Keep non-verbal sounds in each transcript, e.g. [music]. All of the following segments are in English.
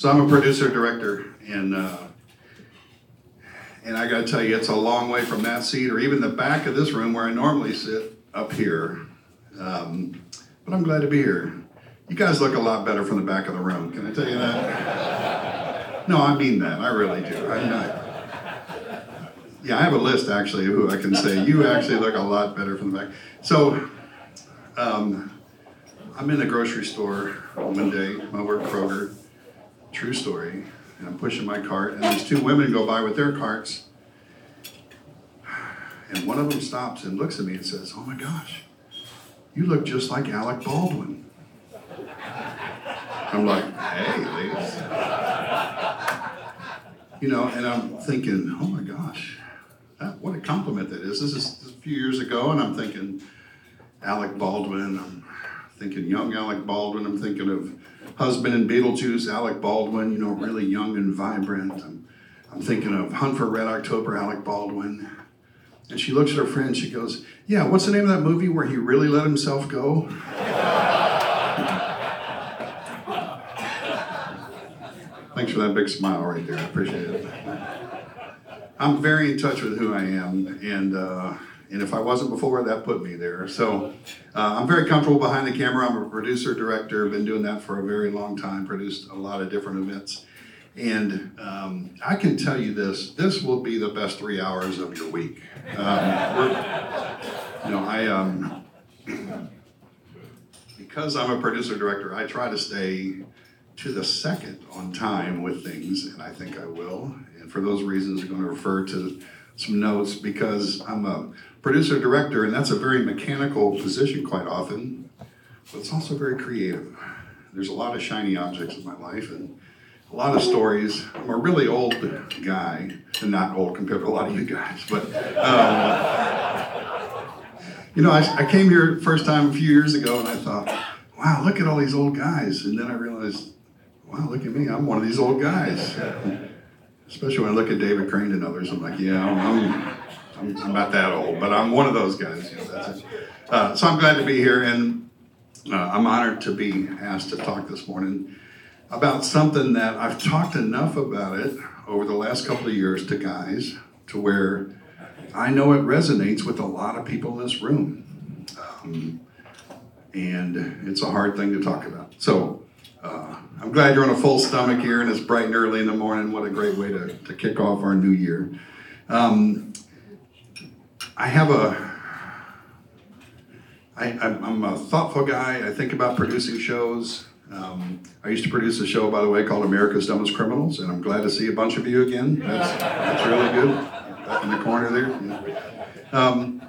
So I'm a producer director, and uh, and I got to tell you, it's a long way from that seat, or even the back of this room where I normally sit up here. Um, but I'm glad to be here. You guys look a lot better from the back of the room. Can I tell you that? No, I mean that. I really do. I'm not. Yeah, I have a list actually who I can say you actually look a lot better from the back. So, um, I'm in the grocery store one day. I work Kroger. True story. And I'm pushing my cart, and these two women go by with their carts. And one of them stops and looks at me and says, Oh my gosh, you look just like Alec Baldwin. I'm like, Hey, ladies. You know, and I'm thinking, Oh my gosh, that, what a compliment that is. This is a few years ago, and I'm thinking, Alec Baldwin. I'm thinking young Alec Baldwin. I'm thinking of husband in Beetlejuice, Alec Baldwin, you know, really young and vibrant. I'm, I'm thinking of Hunt for Red October, Alec Baldwin. And she looks at her friend, she goes, Yeah, what's the name of that movie where he really let himself go? [laughs] Thanks for that big smile right there. I appreciate it. I'm very in touch with who I am, and uh, and if I wasn't before, that put me there. So uh, I'm very comfortable behind the camera. I'm a producer, director. Been doing that for a very long time. Produced a lot of different events, and um, I can tell you this: this will be the best three hours of your week. Um, you know, I um, because I'm a producer director, I try to stay to the second on time with things, and I think I will. And for those reasons, I'm going to refer to some notes because I'm a producer director, and that's a very mechanical position quite often, but it's also very creative. There's a lot of shiny objects in my life and a lot of stories. I'm a really old guy, and not old compared to a lot of you guys, but. Um, you know, I, I came here first time a few years ago and I thought, wow, look at all these old guys. And then I realized, wow, look at me, I'm one of these old guys. Especially when I look at David Crane and others, I'm like, yeah, I'm, I'm, I'm not that old, but I'm one of those guys. You know. Uh, so I'm glad to be here, and uh, I'm honored to be asked to talk this morning about something that I've talked enough about it over the last couple of years to guys to where I know it resonates with a lot of people in this room. Um, and it's a hard thing to talk about. So uh, I'm glad you're on a full stomach here and it's bright and early in the morning. What a great way to, to kick off our new year. Um, I have a, I, I'm, a thoughtful guy. I think about producing shows. Um, I used to produce a show, by the way, called America's Dumbest Criminals, and I'm glad to see a bunch of you again. That's, that's really good. Back in the corner there. Yeah. Um,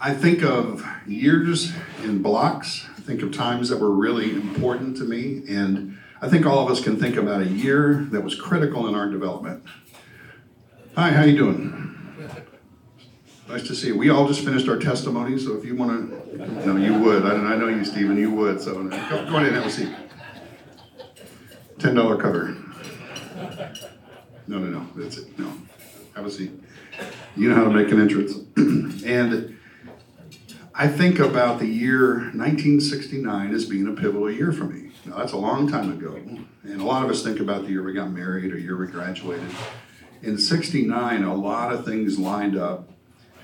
I think of years in blocks. Think of times that were really important to me, and I think all of us can think about a year that was critical in our development. Hi, how you doing? Nice to see you. We all just finished our testimony, so if you want to, no, you would. I, I know you, Stephen. You would. So go, go ahead and have a seat. Ten dollar cover. No, no, no. That's it. No, have a seat. You know how to make an entrance. [clears throat] and I think about the year 1969 as being a pivotal year for me. Now that's a long time ago, and a lot of us think about the year we got married or year we graduated. In '69, a lot of things lined up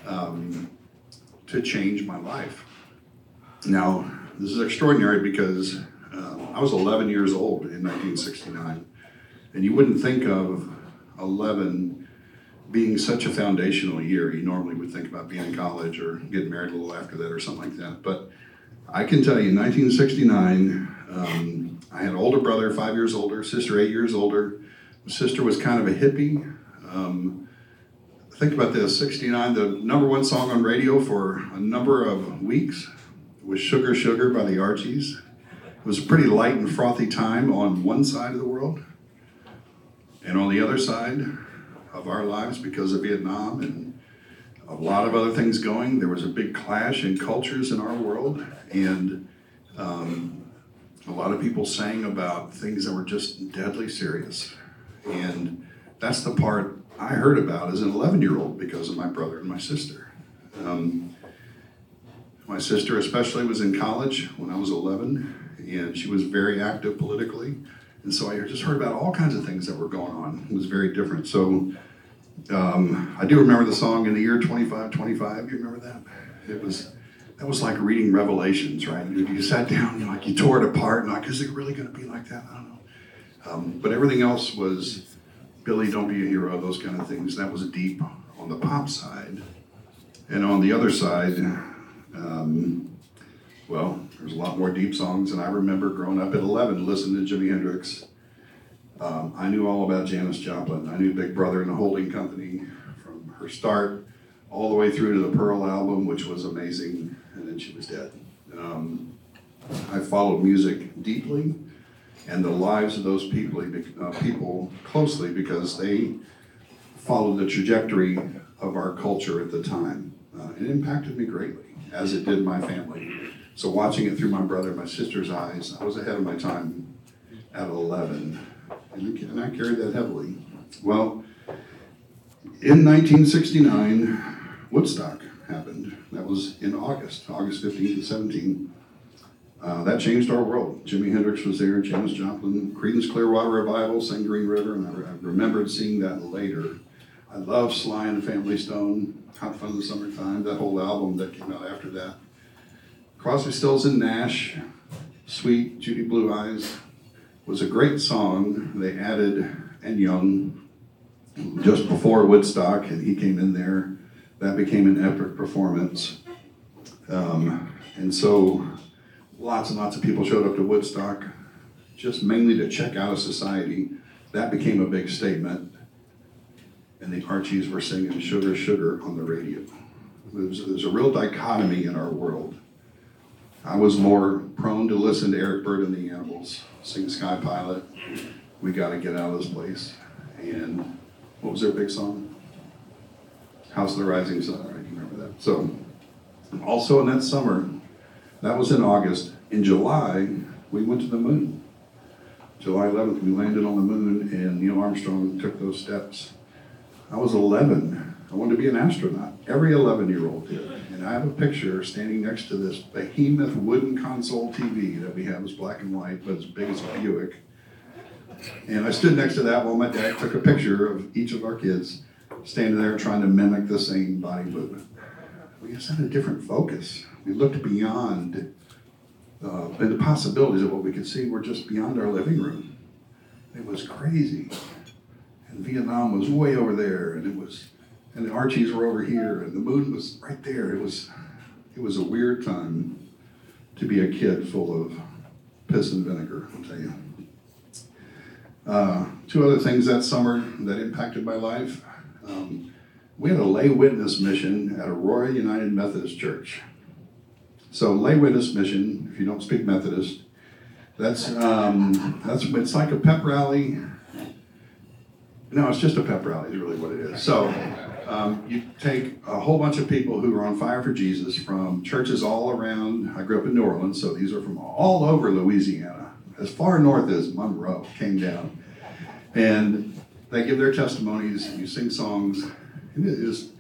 um, to change my life. Now, this is extraordinary because uh, I was 11 years old in 1969, and you wouldn't think of 11 being such a foundational year. You normally would think about being in college or getting married a little after that or something like that. But I can tell you, in 1969, um, I had an older brother, five years older, sister, eight years older. My sister was kind of a hippie. Um, think about this 69 the number one song on radio for a number of weeks was sugar sugar by the archies it was a pretty light and frothy time on one side of the world and on the other side of our lives because of vietnam and a lot of other things going there was a big clash in cultures in our world and um, a lot of people sang about things that were just deadly serious and that's the part I heard about as an 11 year old because of my brother and my sister. Um, my sister, especially, was in college when I was 11, and she was very active politically. And so I just heard about all kinds of things that were going on. It was very different. So um, I do remember the song in the year 2525. You remember that? It was that was like reading Revelations, right? You, you sat down, like you tore it apart, and like, is it really going to be like that? I don't know. Um, but everything else was Billy, don't be a hero, those kind of things. That was deep on the pop side, and on the other side, um, well, there's a lot more deep songs. And I remember growing up at 11, listening to Jimi Hendrix. Um, I knew all about Janis Joplin. I knew Big Brother and the Holding Company from her start all the way through to the Pearl album, which was amazing, and then she was dead. Um, I followed music deeply and the lives of those people, uh, people closely because they followed the trajectory of our culture at the time. Uh, it impacted me greatly, as it did my family. So watching it through my brother my sister's eyes, I was ahead of my time at 11, and I carried that heavily. Well, in 1969, Woodstock happened. That was in August, August 15th and 17th. Uh, that changed our world. Jimi Hendrix was there, Janis Joplin, Creedence Clearwater Revival, sang Green River, and I, re- I remembered seeing that later. I love Sly and the Family Stone, Hot Fun in the Summertime, that whole album that came out after that. Crosby, Stills, and Nash, Sweet, Judy Blue Eyes, was a great song. They added and Young just before Woodstock, and he came in there. That became an epic performance. Um, and so lots and lots of people showed up to Woodstock just mainly to check out a society. That became a big statement. And the Archies were singing Sugar, Sugar on the radio. There's, there's a real dichotomy in our world. I was more prone to listen to Eric Burdon and the Animals, sing Sky Pilot. We got to get out of this place. And what was their big song? House of the Rising Sun, I can remember that? So, also in that summer, that was in August. In July, we went to the moon. July 11th, we landed on the moon, and Neil Armstrong took those steps. I was 11. I wanted to be an astronaut. Every 11 year old did. And I have a picture standing next to this behemoth wooden console TV that we have. It's black and white, but as big as a Buick. And I stood next to that while my dad took a picture of each of our kids standing there trying to mimic the same body movement. We just had a different focus. We looked beyond, uh, and the possibilities of what we could see were just beyond our living room. It was crazy. And Vietnam was way over there, and it was, and the Archies were over here, and the moon was right there. It was, it was a weird time to be a kid full of piss and vinegar, I'll tell you. Uh, two other things that summer that impacted my life. Um, we had a lay witness mission at Aurora United Methodist Church. So lay witness mission, if you don't speak Methodist, that's um, that's it's like a pep rally. No, it's just a pep rally, is really what it is. So um, you take a whole bunch of people who are on fire for Jesus from churches all around. I grew up in New Orleans, so these are from all over Louisiana, as far north as Monroe came down, and they give their testimonies. You sing songs. And It is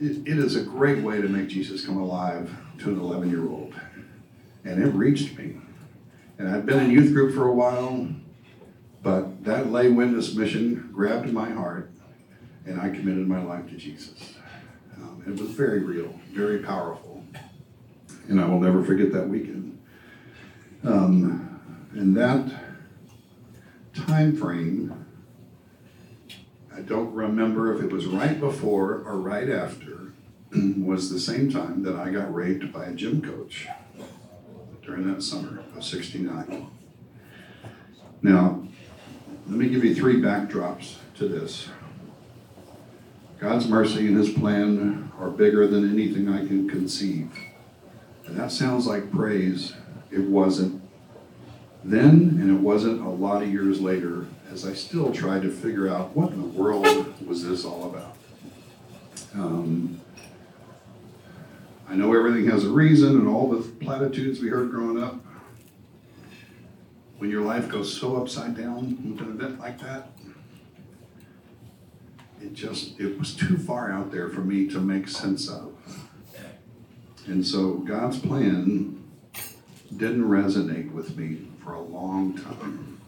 it, it is a great way to make Jesus come alive to an 11 year old, and it reached me. And I'd been in youth group for a while, but that lay witness mission grabbed my heart, and I committed my life to Jesus. Um, it was very real, very powerful, and I will never forget that weekend. Um, and that time frame, I don't remember if it was right before or right after, [clears throat] was the same time that I got raped by a gym coach during that summer of 69. Now, let me give you three backdrops to this. God's mercy and His plan are bigger than anything I can conceive. And that sounds like praise. It wasn't then, and it wasn't a lot of years later, as I still tried to figure out what in the world was this all about. Um, I know everything has a reason and all the platitudes we heard growing up. When your life goes so upside down with an event like that, it just it was too far out there for me to make sense of. And so God's plan didn't resonate with me for a long time.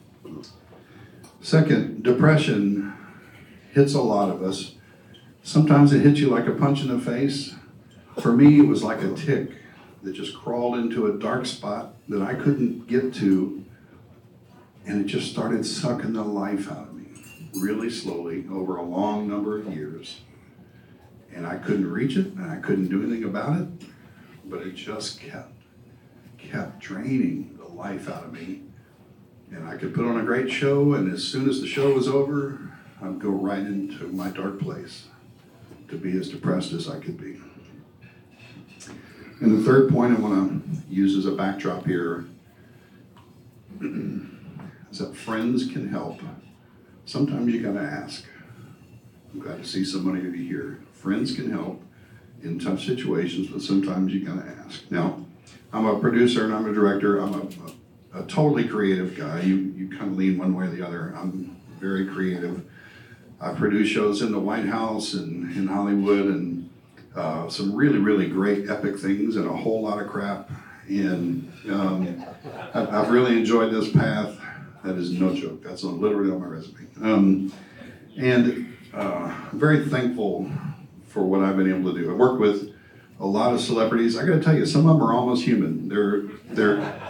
Second, depression hits a lot of us. Sometimes it hits you like a punch in the face. For me, it was like a tick that just crawled into a dark spot that I couldn't get to, and it just started sucking the life out really slowly over a long number of years. And I couldn't reach it, and I couldn't do anything about it, but it just kept, kept draining the life out of me. And I could put on a great show, and as soon as the show was over, I'd go right into my dark place to be as depressed as I could be. And the third point I want to use as a backdrop here [clears throat] is that friends can help. Sometimes you got to ask. I'm glad to see so many of you here. Friends can help in tough situations, but sometimes you got to ask. Now, I'm a producer and I'm a director. I'm a, a, a totally creative guy. You, you kind of lean one way or the other. I'm very creative. I produce shows in the White House and in Hollywood and uh, some really, really great epic things and a whole lot of crap. And um, I've, I've really enjoyed this path. That is no joke. That's on, literally on my resume. Um, and uh, very thankful for what I've been able to do. I work with a lot of celebrities. I got to tell you, some of them are almost human. They're they're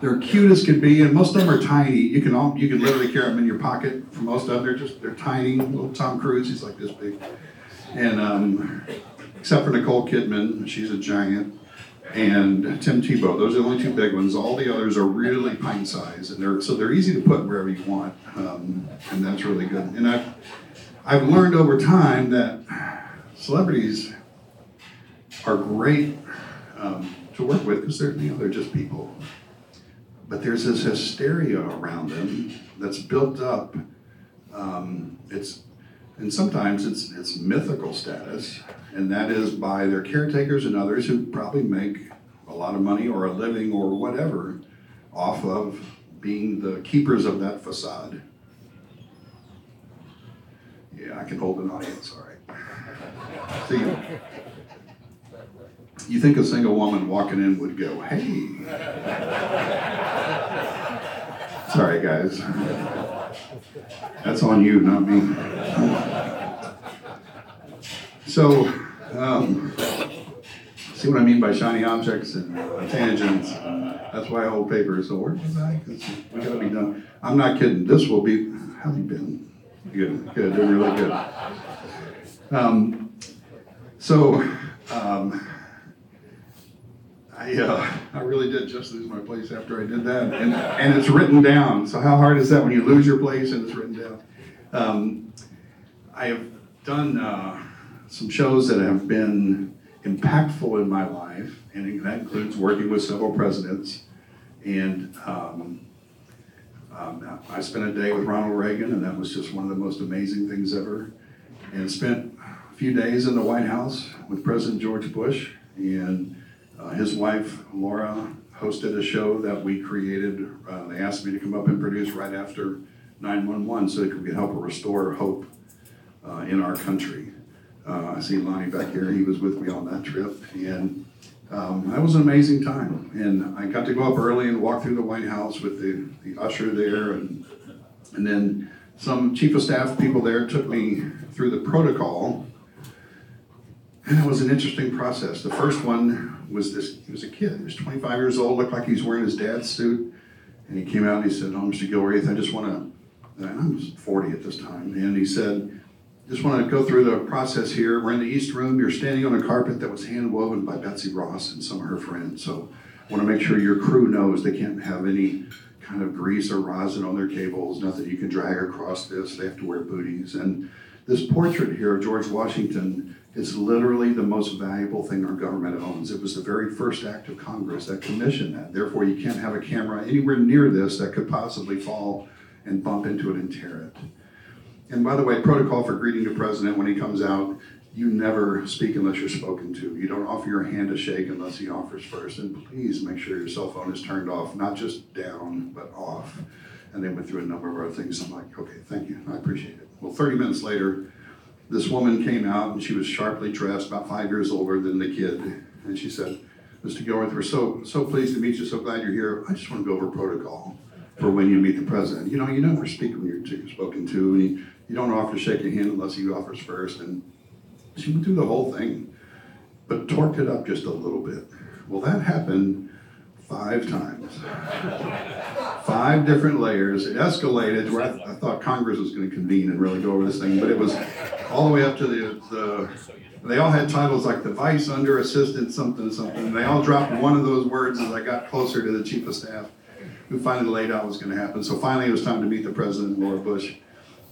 they're cute as can be, and most of them are tiny. You can all, you can literally carry them in your pocket. For most of them, they're just they're tiny. Little Tom Cruise, he's like this big, and um, except for Nicole Kidman, she's a giant, and Tim Tebow. Those are the only two big ones. All the others are really pint size, and they're so they're easy to put wherever you want, um, and that's really good. And I've I've learned over time that celebrities are great um, to work with because they're you know they're just people but there's this hysteria around them that's built up. Um, it's and sometimes it's it's mythical status, and that is by their caretakers and others who probably make a lot of money or a living or whatever off of being the keepers of that facade. Yeah, I can hold an audience, all right. See, you think a single woman walking in would go, hey. Sorry, guys. That's on you, not me. So, um, see what I mean by shiny objects and tangents? That's why I hold paper. So where I? 'Cause we gotta be done. I'm not kidding. This will be. How you been? Good, good, doing really good. Um, so, um, I, uh, I really did just lose my place after I did that, and, and it's written down. So how hard is that when you lose your place and it's written down? Um, I have done uh, some shows that have been impactful in my life, and that includes working with several presidents. And um, um, I spent a day with Ronald Reagan, and that was just one of the most amazing things ever. And spent a few days in the White House with President George Bush, and uh, his wife, Laura, hosted a show that we created. Uh, they asked me to come up and produce right after 911 so that we could help restore hope uh, in our country. Uh, I see Lonnie back here. He was with me on that trip. And um, that was an amazing time. And I got to go up early and walk through the White House with the, the usher there. And, and then some chief of staff people there took me through the protocol. And it was an interesting process. The first one was this, he was a kid, he was 25 years old, looked like he was wearing his dad's suit. And he came out and he said, Oh, Mr. Gilreath, I just want to, I was 40 at this time, and he said, just want to go through the process here. We're in the East Room. You're standing on a carpet that was hand woven by Betsy Ross and some of her friends. So I want to make sure your crew knows they can't have any kind of grease or rosin on their cables, nothing you can drag across this. They have to wear booties. And this portrait here of George Washington is literally the most valuable thing our government owns. It was the very first act of Congress that commissioned that. Therefore, you can't have a camera anywhere near this that could possibly fall and bump into it and tear it. And by the way, protocol for greeting the president when he comes out, you never speak unless you're spoken to. You don't offer your hand to shake unless he offers first. And please make sure your cell phone is turned off, not just down, but off. And they went through a number of other things. I'm like, okay, thank you. I appreciate it. Well, 30 minutes later, this woman came out and she was sharply dressed, about five years older than the kid. And she said, Mr. Gilreath, we're so so pleased to meet you, so glad you're here. I just want to go over protocol. for when you meet the president. You know, you never speak when you're, you're spoken to, and you, you don't offer to shake a hand unless he offers first. And she went through the whole thing, but torqued it up just a little bit. Well, that happened five times. five different layers. It escalated where I, I thought Congress was going to convene and really go over this thing, but it was all the way up to the, the they all had titles like the vice under assistant something something. And they all dropped one of those words as I got closer to the chief of staff, who finally laid out what was going to happen. So finally, it was time to meet the president, Laura Bush,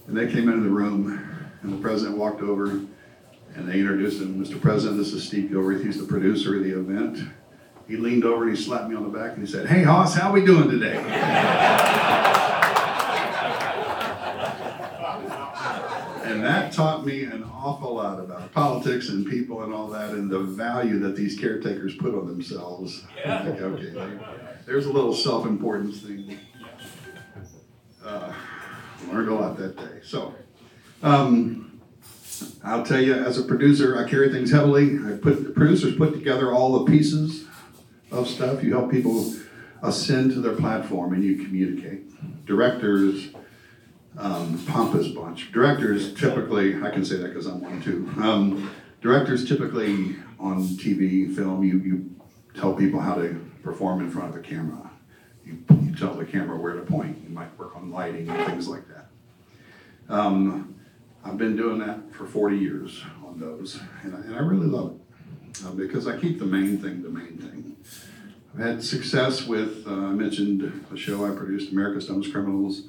and they came into the room, and the president walked over, and they introduced him, Mr. President, this is Steve Gilreath. He's the producer of the event. He leaned over and he slapped me on the back and he said, "Hey, Hoss, how we doing today?" and that taught me an awful lot about politics and people and all that, and the value that these caretakers put on themselves. Yeah. Like, okay, there's a little self-importance thing. Uh, learned a lot that day. So, um, I'll tell you, as a producer, I carry things heavily. I put producers put together all the pieces of stuff. You help people ascend to their platform, and you communicate. Directors um, pompous bunch. Directors typically, I can say that because I'm one too. Um, directors typically on TV, film, you, you tell people how to perform in front of a camera. You, you tell the camera where to point. You might work on lighting and things like that. Um, I've been doing that for 40 years on those, and I, and I really love it uh, because I keep the main thing the main thing. I've had success with, uh, I mentioned a show I produced, America's Dumbest Criminals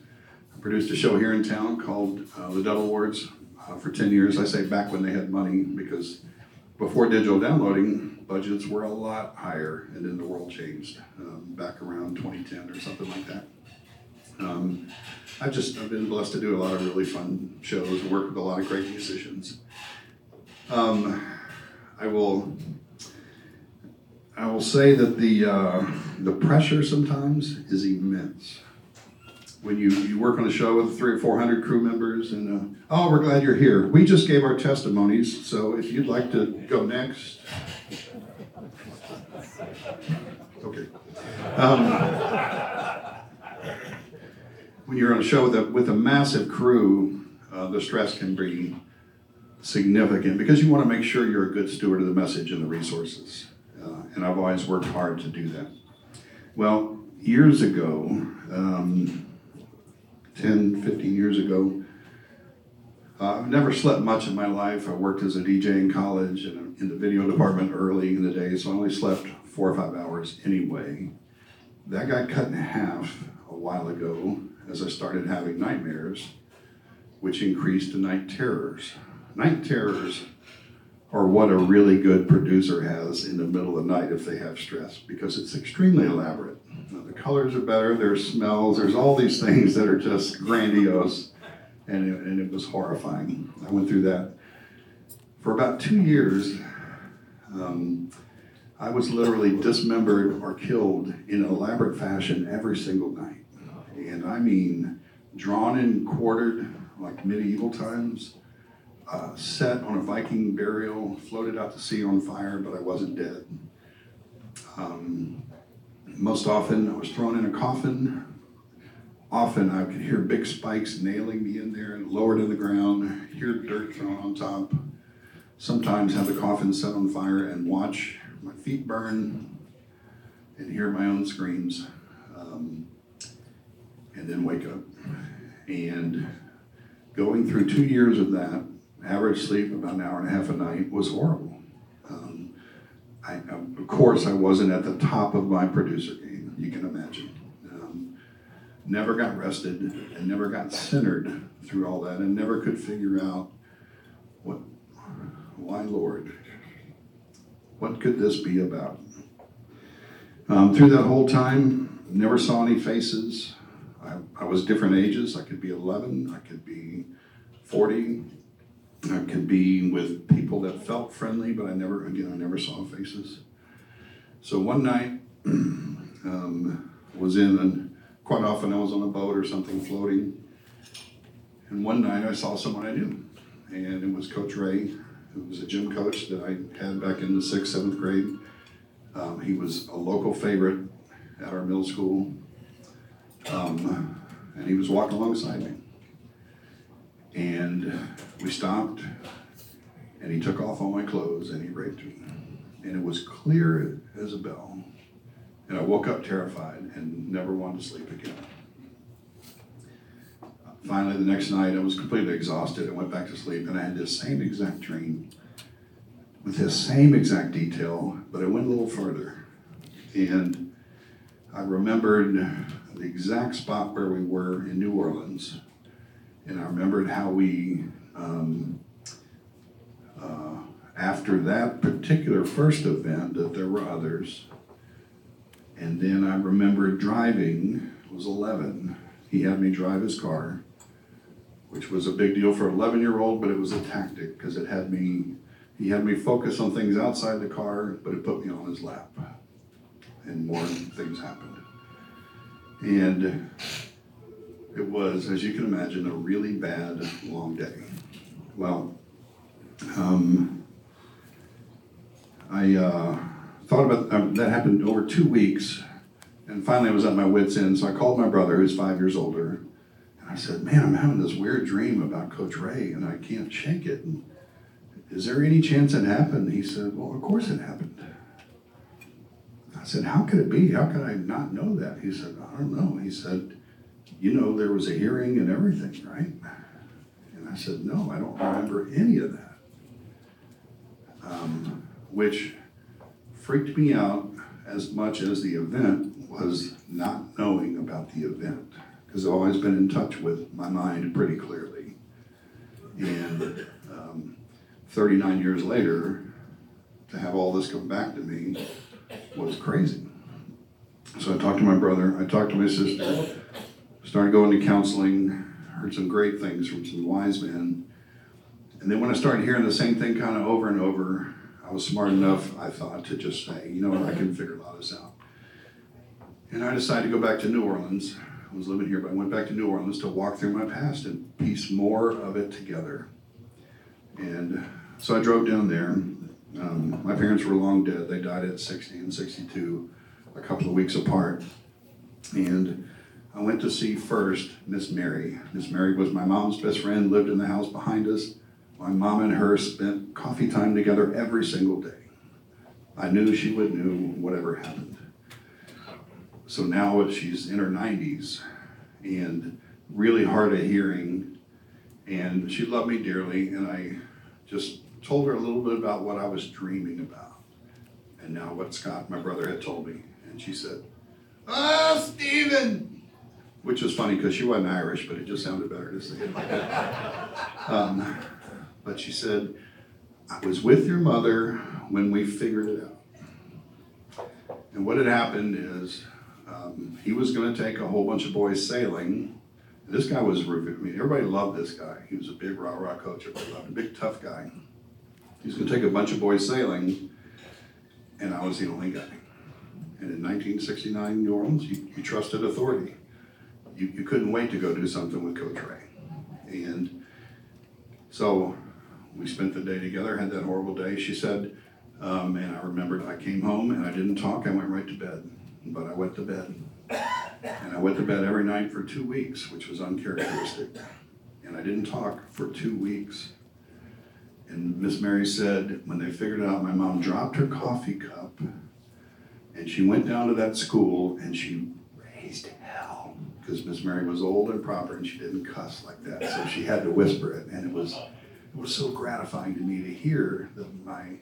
I produced a show here in town called uh, The Dove Awards uh, for 10 years. I say back when they had money because before digital downloading, budgets were a lot higher, and then the world changed um, back around 2010 or something like that. Um, I've just I've been blessed to do a lot of really fun shows work with a lot of great musicians. Um, I will I will say that the uh, the pressure sometimes is immense. When you, you work on a show with three or four hundred crew members and uh, oh we're glad you're here. We just gave our testimonies so if you'd like to go next. Okay. Um, when you're on a show with a, with a massive crew uh, the stress can be significant because you want to make sure you're a good steward of the message and the resources and i've always worked hard to do that well years ago um, 10, 15 years ago. Uh, I've never slept much in my life. I worked as a DJ in college and in the video department early in the day, so I only slept four or five hours anyway. That got cut in half a while ago as I started having nightmares, which increased to night terrors. Night terrors are what a really good producer has in the middle of the night if they have stress because it's extremely elaborate the colors are better, there's smells, there's all these things that are just grandiose. And it, and it was horrifying. I went through that. For about two years, um, I was literally dismembered or killed in an elaborate fashion every single night. And I mean, drawn and quartered like medieval times, set on a Viking burial, floated out to sea on fire, but I wasn't dead. Um, most often, I was thrown in a coffin. Often, I could hear big spikes nailing me in there and lowered to the ground, hear dirt thrown on top. Sometimes, have the coffin set on fire and watch my feet burn and hear my own screams. Um, and then wake up. And going through two years of that, average sleep about an hour and a half a night, was horrible. I, of course, I wasn't at the top of my producer game, you can imagine. Um, never got rested and never got centered through all that and never could figure out what, why, Lord, what could this be about? Um, through that whole time, never saw any faces. I, I was different ages. I could be 11, I could be 40, I could be with people that felt friendly, but I never, again, I never saw faces. So one night, [clears throat] um, was in, and quite often I was on a boat or something floating. And one night I saw someone I knew, and it was Coach Ray, who was a gym coach that I had back in the sixth, seventh grade. Um, he was a local favorite at our middle school. Um, and he was walking alongside me. And we stopped, and he took off all my clothes and he raped me. And it was clear as a bell. And I woke up terrified and never wanted to sleep again. Finally, the next night, I was completely exhausted. I went back to sleep, and I had this same exact dream with this same exact detail, but I went a little further. And I remembered the exact spot where we were in New Orleans, and I remembered how we, um, uh, after that particular first event, that there were others. And then I remembered driving, I was 11. He had me drive his car, which was a big deal for an 11 year old, but it was a tactic because it had me, he had me focus on things outside the car, but it put me on his lap. And more things happened. And it was, as you can imagine, a really bad, long day. Well, um, I uh, thought about um, that happened over two weeks, and finally I was at my wits' end. So I called my brother, who's five years older, and I said, "Man, I'm having this weird dream about Coach Ray, and I can't shake it. And is there any chance it happened?" He said, "Well, of course it happened." I said, How could it be? How could I not know that? He said, I don't know. He said, You know, there was a hearing and everything, right? And I said, No, I don't remember any of that. Um, which freaked me out as much as the event was not knowing about the event. Because I've always been in touch with my mind pretty clearly. And um, 39 years later, to have all this come back to me was crazy. So I talked to my brother, I talked to my sister, started going to counseling, heard some great things from some wise men. And then when I started hearing the same thing kind of over and over, I was smart enough, I thought, to just say, you know what, I can figure a lot of this out. And I decided to go back to New Orleans. I was living here, but I went back to New Orleans to walk through my past and piece more of it together. And so I drove down there. Um, my parents were long dead. They died at 60 and 62, a couple of weeks apart. And I went to see first Miss Mary. Miss Mary was my mom's best friend, lived in the house behind us. My mom and her spent coffee time together every single day. I knew she would know whatever happened. So now she's in her 90s and really hard of hearing. And she loved me dearly, and I just told her a little bit about what I was dreaming about. And now what Scott, my brother, had told me. And she said, ah, Oh, Stephen! Which was funny because she wasn't Irish, but it just sounded better to say it like that. Um, but she said, I was with your mother when we figured it out. And what had happened is um, he was going to take a whole bunch of boys sailing. And this guy was, I mean, everybody loved this guy. He was a big rah rah coach, everybody loved him, big tough guy. He was going to take a bunch of boys sailing, and I was the only guy. And in 1969, New Orleans, you, you trusted authority. You, you couldn't wait to go do something with Coach Ray. And so we spent the day together, had that horrible day. She said, um, and I remembered I came home and I didn't talk, I went right to bed. But I went to bed. And I went to bed every night for two weeks, which was uncharacteristic. And I didn't talk for two weeks. And Miss Mary said, when they figured it out, my mom dropped her coffee cup and she went down to that school and she because Miss Mary was old and proper and she didn't cuss like that. So she had to whisper it. And it was, it was so gratifying to me to hear that my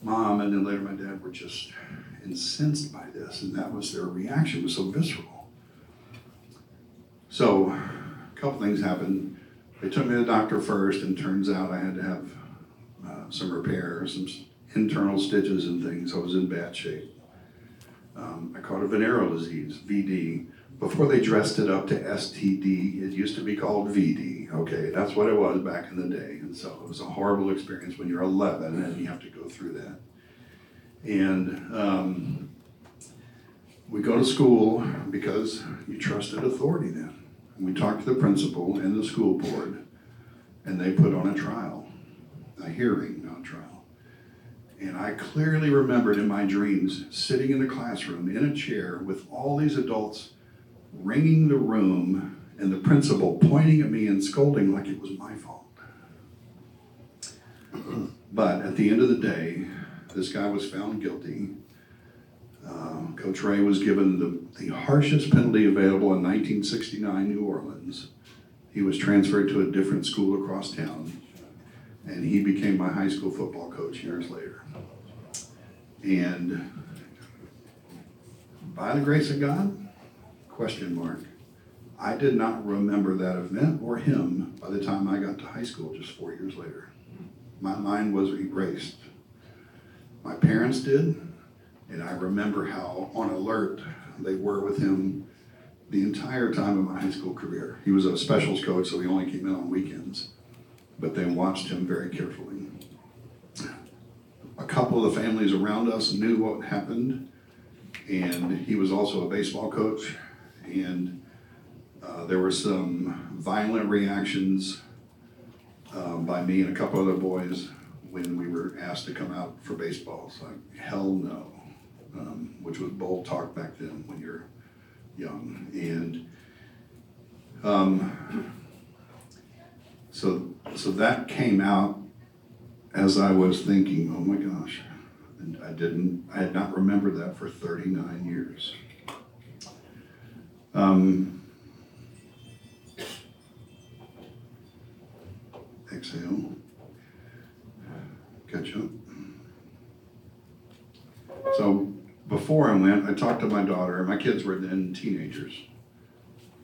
mom and then later my dad were just incensed by this. And that was their reaction, was so visceral. So a couple things happened. They took me to the doctor first, and turns out I had to have uh, some repairs, some internal stitches and things. I was in bad shape. Um, I caught a venereal disease, VD. Before they dressed it up to STD, it used to be called VD. Okay, that's what it was back in the day. And so it was a horrible experience when you're 11 and you have to go through that. And um, we go to school because you trusted authority then. And we talked to the principal and the school board, and they put on a trial, a hearing, not a trial. And I clearly remembered in my dreams sitting in the classroom in a chair with all these adults ringing the room and the principal pointing at me and scolding like it was my fault. But at the end of the day, this guy was found guilty. Uh, Coach Ray was given the, the harshest penalty available in 1969 New Orleans. He was transferred to a different school across town, and he became my high school football coach years later. And by the grace of God, question mark, I did not remember that event or him by the time I got to high school just four years later. My mind was erased. My parents did, and I remember how on alert they were with him the entire time of my high school career. He was a specials coach, so he only came in on weekends, but they watched him very carefully. A couple of the families around us knew what happened, and he was also a baseball coach, and uh, there were some violent reactions um, by me and a couple other boys when we were asked to come out for baseball. It's like, hell no, um, which was bold talk back then when you're young. And um, so, so that came out as I was thinking, oh my gosh, and I didn't, I had not remembered that for 39 years. Um, exhale, catch up. So before I went, I talked to my daughter, my kids were then teenagers.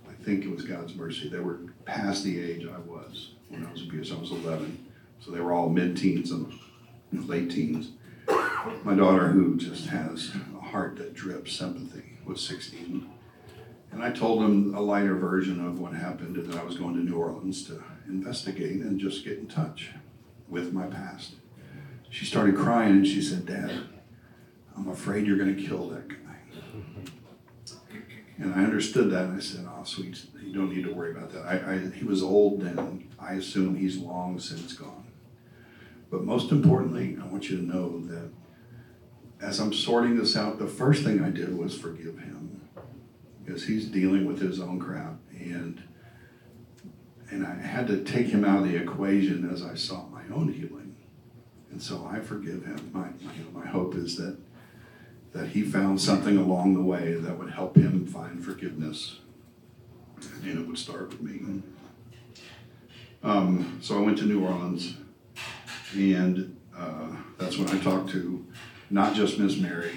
I think it was God's mercy. They were past the age I was when I was abused. I was 11. So they were all mid teens and late teens. My daughter, who just has a heart that drips sympathy, was 16. And I told him a lighter version of what happened and that I was going to New Orleans to investigate and just get in touch with my past. She started crying and she said, Dad, I'm afraid you're going to kill that guy. And I understood that and I said, Oh, sweet, you don't need to worry about that. I, I, he was old and I assume he's long since gone. But most importantly, I want you to know that as I'm sorting this out, the first thing I did was forgive him because he's dealing with his own crap and and I had to take him out of the equation as I sought my own healing. And so I forgive him. My, my, hope is that that he found something along the way that would help him find forgiveness. And it would start with me. Um, so I went to New Orleans, and uh, that's when I talked to not just Miss Mary,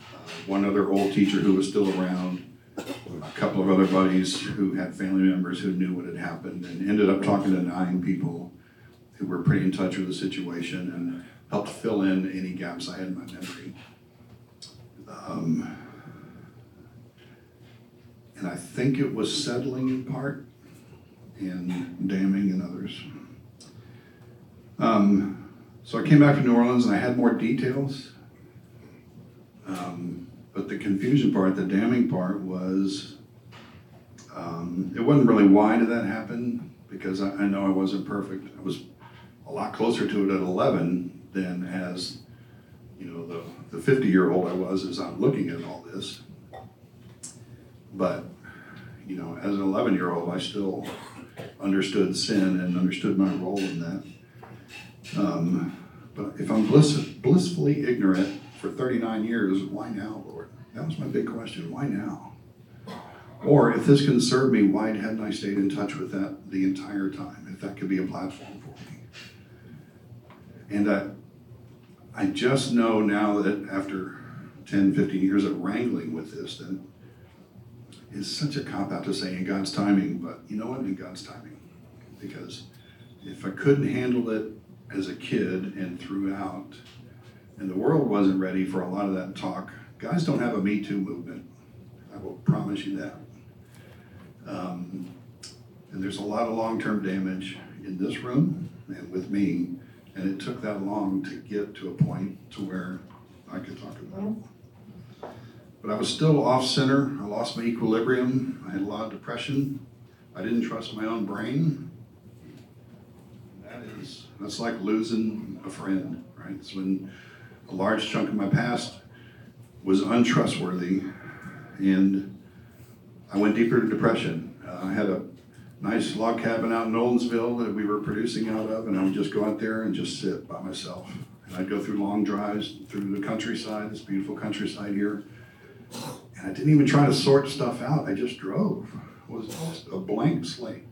uh, one other old teacher who was still around, a couple of other buddies who had family members who knew what had happened, and ended up talking to nine people who were pretty in touch with the situation and helped fill in any gaps I had in my memory. Um, and I think it was settling in part and damning in others. Um, so I came back from New Orleans and I had more details. Um, but the confusion part, the damning part was um, it wasn't really why did that happen because I, I know I wasn't perfect. I was a lot closer to it at 11 than as you know the the 50 year old I was as I'm looking at all this. But you know, as an 11 year old, I still understood sin and understood my role in that. Um, but if I'm bliss, blissfully ignorant for 39 years, why now? That was my big question. Why now? Or if this can serve me, why hadn't I stayed in touch with that the entire time? If that could be a platform for me. And I, I just know now that after 10, 15 years of wrangling with this, that it's such a cop out to say in God's timing, but you know what? In God's timing. Because if I couldn't handle it as a kid and throughout, and the world wasn't ready for a lot of that talk, guys don't have a Me Too movement. I will promise you that. Um, and there's a lot of long term damage in this room and with me. And it took that long to get to a point to where I could talk about it. But I was still off center. I lost my equilibrium. I had a lot of depression. I didn't trust my own brain. That is, that's like losing a friend, right? It's when a large chunk of my past was untrustworthy and I went deeper into depression. Uh, I had a nice log cabin out in Nolensville that we were producing out of, and I would just go out there and just sit by myself. And I'd go through long drives through the countryside, this beautiful countryside here. And I didn't even try to sort stuff out. I just drove. It was just a blank slate.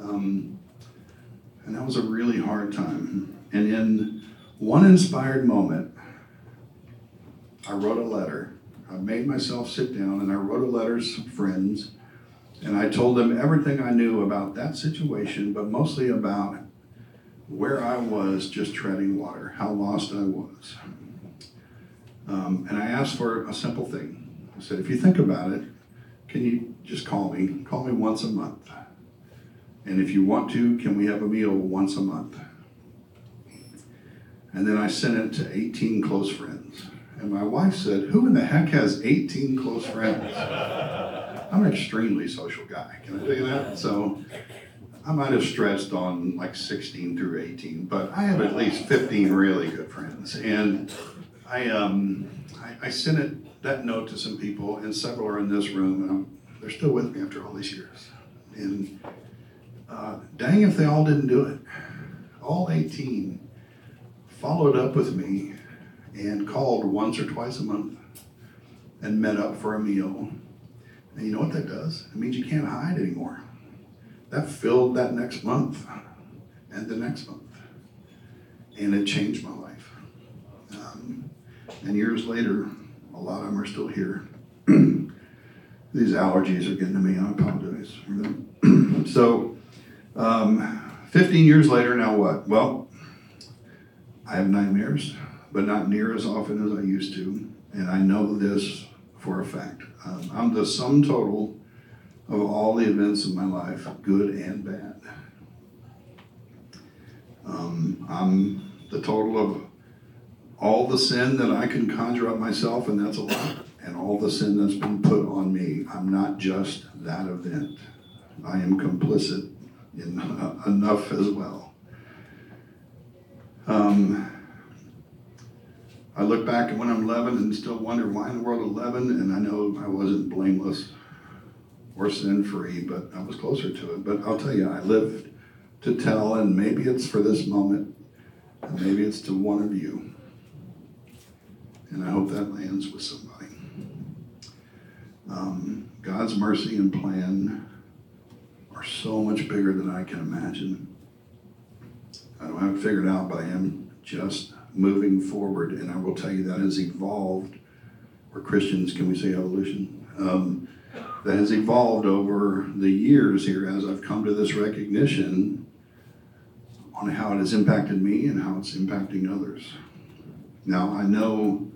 Um, and that was a really hard time. And in one inspired moment, I wrote a letter. I made myself sit down and I wrote a letter to some friends. And I told them everything I knew about that situation, but mostly about where I was just treading water, how lost I was. Um, and I asked for a simple thing. I said, if you think about it, can you just call me? Call me once a month. And if you want to, can we have a meal once a month? And then I sent it to 18 close friends. And my wife said, Who in the heck has 18 close friends? I'm an extremely social guy. Can I tell you that? So I might have stretched on like 16 through 18, but I have at least 15 really good friends. And I, um, I, I sent it, that note to some people, and several are in this room, and I'm, they're still with me after all these years. And uh, dang if they all didn't do it. All 18 followed up with me and called once or twice a month and met up for a meal. And you know what that does? It means you can't hide anymore. That filled that next month and the next month. And it changed my life. Um, and years later, a lot of them are still here. [clears throat] These allergies are getting to me. I apologize for them. [clears throat] so, um, 15 years later, now what? Well, I have nightmares, but not near as often as I used to. And I know this for a fact. Um, I'm the sum total of all the events of my life, good and bad. Um, I'm the total of all the sin that I can conjure up myself, and that's a lot, and all the sin that's been put on me. I'm not just that event. I am complicit in uh, [laughs] enough as well. Um, I look back at when I'm 11 and still wonder why in the world 11, and I know I wasn't blameless or sin free, but I was closer to it. But I'll tell you, I lived to tell, and maybe it's for this moment, and maybe it's to one of you. And I hope that lands with somebody. Um, God's mercy and plan are so much bigger than I can imagine. I don't have it figured out, but I am just moving forward, and I will tell you that has evolved. We're Christians, can we say evolution? Um, that has evolved over the years here as I've come to this recognition on how it has impacted me and how it's impacting others. Now, I know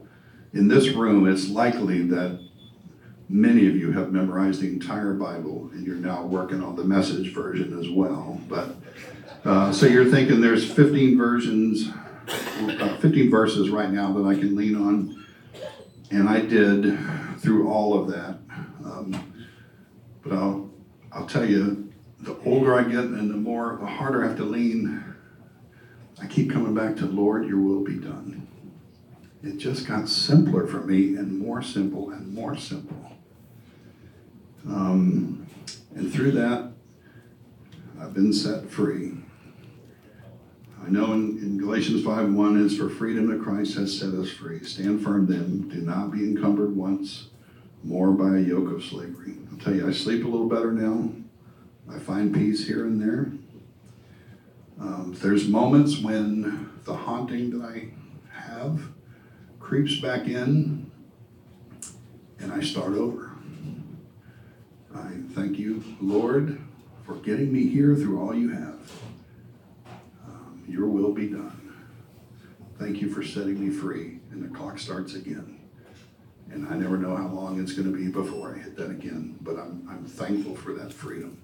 in this room it's likely that many of you have memorized the entire Bible and you're now working on the message version as well. But uh, so you're thinking there's 15 versions, uh, 15 verses right now that I can lean on. And I did through all of that. Um, but I'll, I'll tell you, the older I get and the more, the harder I have to lean, I keep coming back to, Lord, your will be done. It just got simpler for me and more simple and more simple. Um, and through that, I've been set free. I know in, in Galatians 5 1 is for freedom that Christ has set us free. Stand firm then. Do not be encumbered once more by a yoke of slavery. I'll tell you, I sleep a little better now. I find peace here and there. Um, there's moments when the haunting that I have creeps back in and I start over. I thank you, Lord, for getting me here through all you have. Your will be done. Thank you for setting me free, and the clock starts again. And I never know how long it's going to be before I hit that again, but I'm, I'm thankful for that freedom.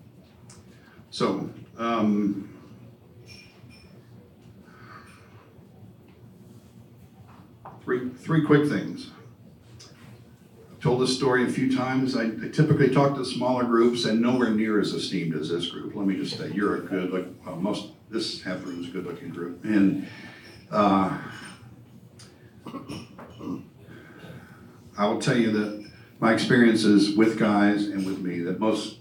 So, um, three, three quick things. I've told this story a few times. I, I typically talk to smaller groups and nowhere near as esteemed as this group. Let me just say, you're a good, like, well, most, this half room is a good looking group. And, uh, I will tell you that my experience is with guys and with me that most,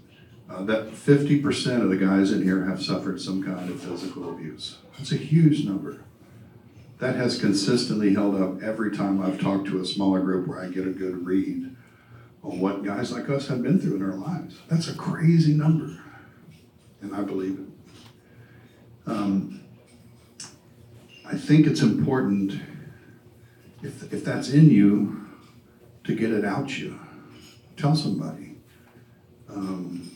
uh, that fifty percent of the guys in here have suffered some kind of physical abuse. That's a huge number. That has consistently held up every time I've talked to a smaller group where I get a good read on what guys like us have been through in our lives. That's a crazy number, and I believe it. Um, I think it's important if, if that's in you to get it out you. Tell somebody. Um,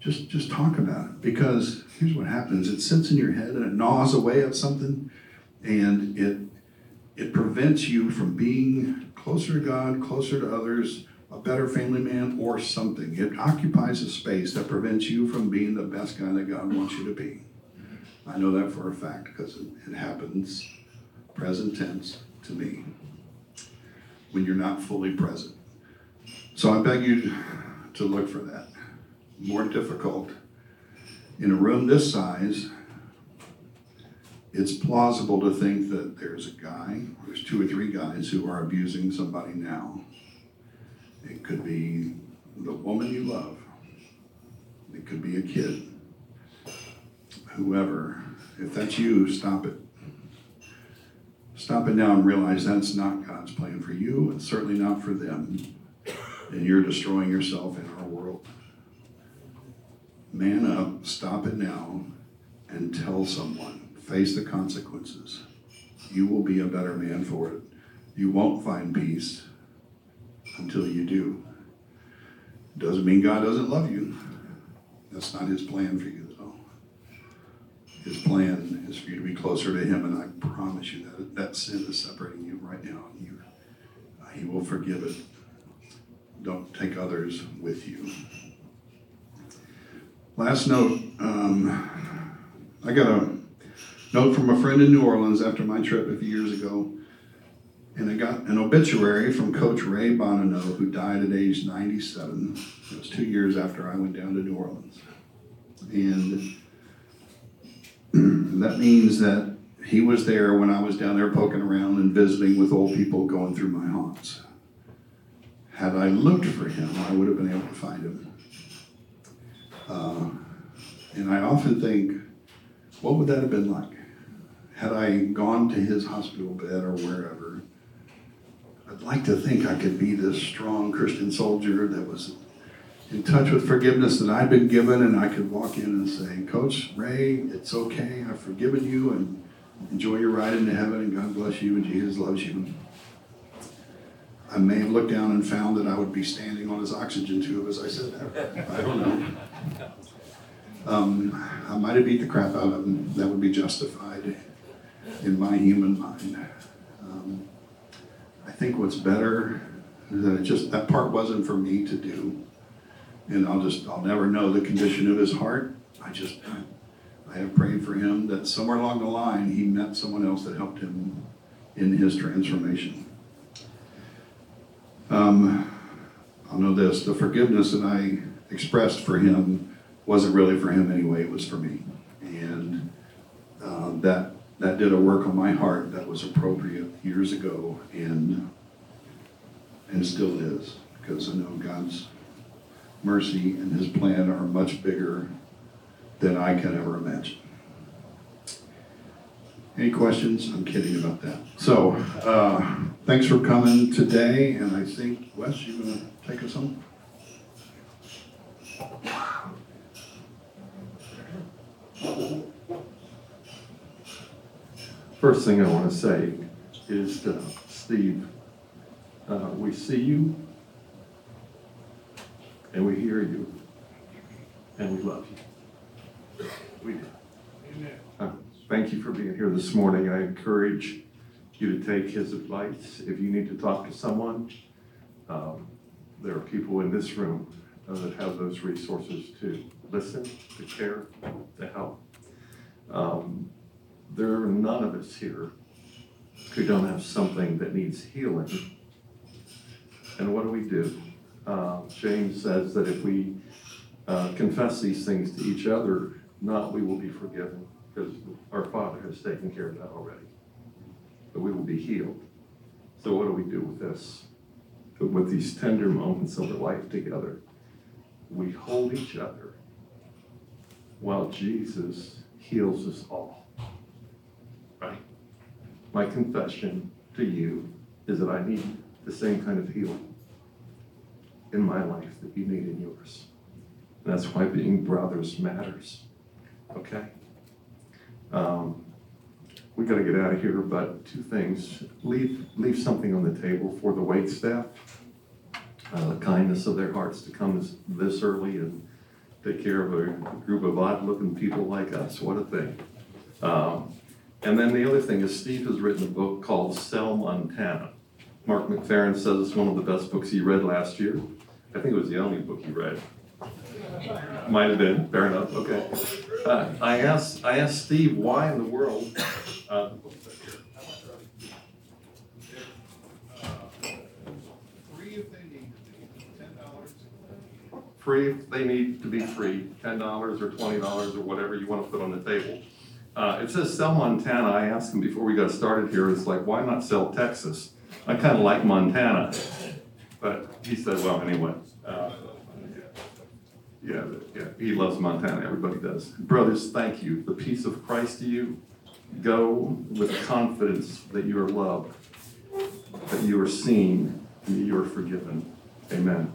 just just talk about it because here's what happens: it sits in your head and it gnaws away at something, and it it prevents you from being closer to God, closer to others, a better family man, or something. It occupies a space that prevents you from being the best guy that God wants you to be. I know that for a fact because it, it happens present tense to me when you're not fully present. So I beg you to look for that. More difficult. In a room this size, it's plausible to think that there's a guy, there's two or three guys who are abusing somebody now. It could be the woman you love, it could be a kid, whoever. If that's you, stop it. Stop it now and realize that's not God's plan for you, and certainly not for them. And you're destroying yourself in our world. Man up, stop it now, and tell someone. Face the consequences. You will be a better man for it. You won't find peace until you do. Doesn't mean God doesn't love you. That's not his plan for you. His plan is for you to be closer to him, and I promise you that that sin is separating you right now. You, uh, he will forgive it. Don't take others with you. Last note um, I got a note from a friend in New Orleans after my trip a few years ago. And I got an obituary from Coach Ray Bonaneau, who died at age 97. It was two years after I went down to New Orleans. And [clears throat] that means that he was there when I was down there poking around and visiting with old people going through my haunts. Had I looked for him, I would have been able to find him. Uh, and I often think, what would that have been like? Had I gone to his hospital bed or wherever, I'd like to think I could be this strong Christian soldier that was in touch with forgiveness that I'd been given, and I could walk in and say, Coach Ray, it's okay. I've forgiven you, and enjoy your ride into heaven, and God bless you, and Jesus loves you. I may have looked down and found that I would be standing on his oxygen tube as I said that. I don't know. Um, I might have beat the crap out of him. That would be justified in my human mind. Um, I think what's better is that it just that part wasn't for me to do, and I'll just I'll never know the condition of his heart. I just I have prayed for him that somewhere along the line he met someone else that helped him in his transformation. Um, I'll know this: the forgiveness that I expressed for him wasn't really for him anyway; it was for me, and uh, that that did a work on my heart that was appropriate years ago, and and still is, because I know God's mercy and His plan are much bigger than I can ever imagine. Any questions? I'm kidding about that. So, uh, thanks for coming today, and I think, Wes, you're gonna take us home? First thing I want to say is, uh, Steve, uh, we see you, and we hear you, and we love you. We do. Uh, Thank you for being here this morning. I encourage you to take his advice. If you need to talk to someone, um, there are people in this room uh, that have those resources to listen, to care, to help. Um, there are none of us here who don't have something that needs healing. And what do we do? Uh, James says that if we uh, confess these things to each other, not we will be forgiven, because our Father has taken care of that already. But we will be healed. So what do we do with this? With these tender moments of our life together, we hold each other while Jesus heals us all. Right? My confession to you is that I need the same kind of healing in my life that you need in yours. That's why being brothers matters. Okay? Um, we got to get out of here, but two things. Leave, leave something on the table for the wait staff. Uh, the kindness of their hearts to come this, early and take care of a group of odd-looking people like us. What a thing. Um, and then the other thing is Steve has written a book called Sell Montana. Mark McFerrin says it's one of the best books he read last year. I think it was the only book he read. Might have been, fair enough, okay. Uh, I asked, I asked Steve, why in the world, uh, Free if they need to be, free if they need to be free, ten dollars or twenty dollars or whatever you wanna put on the table. Uh, it says sell Montana, I asked him before we got started here, it's like, why not sell Texas? I kinda like Montana, but he said, well, anyway. uh, Yeah, yeah, he loves Montana, everybody does. Brothers, thank you, the peace of Christ to you. Go with confidence that you are loved, that you are seen, and that you are forgiven. Amen.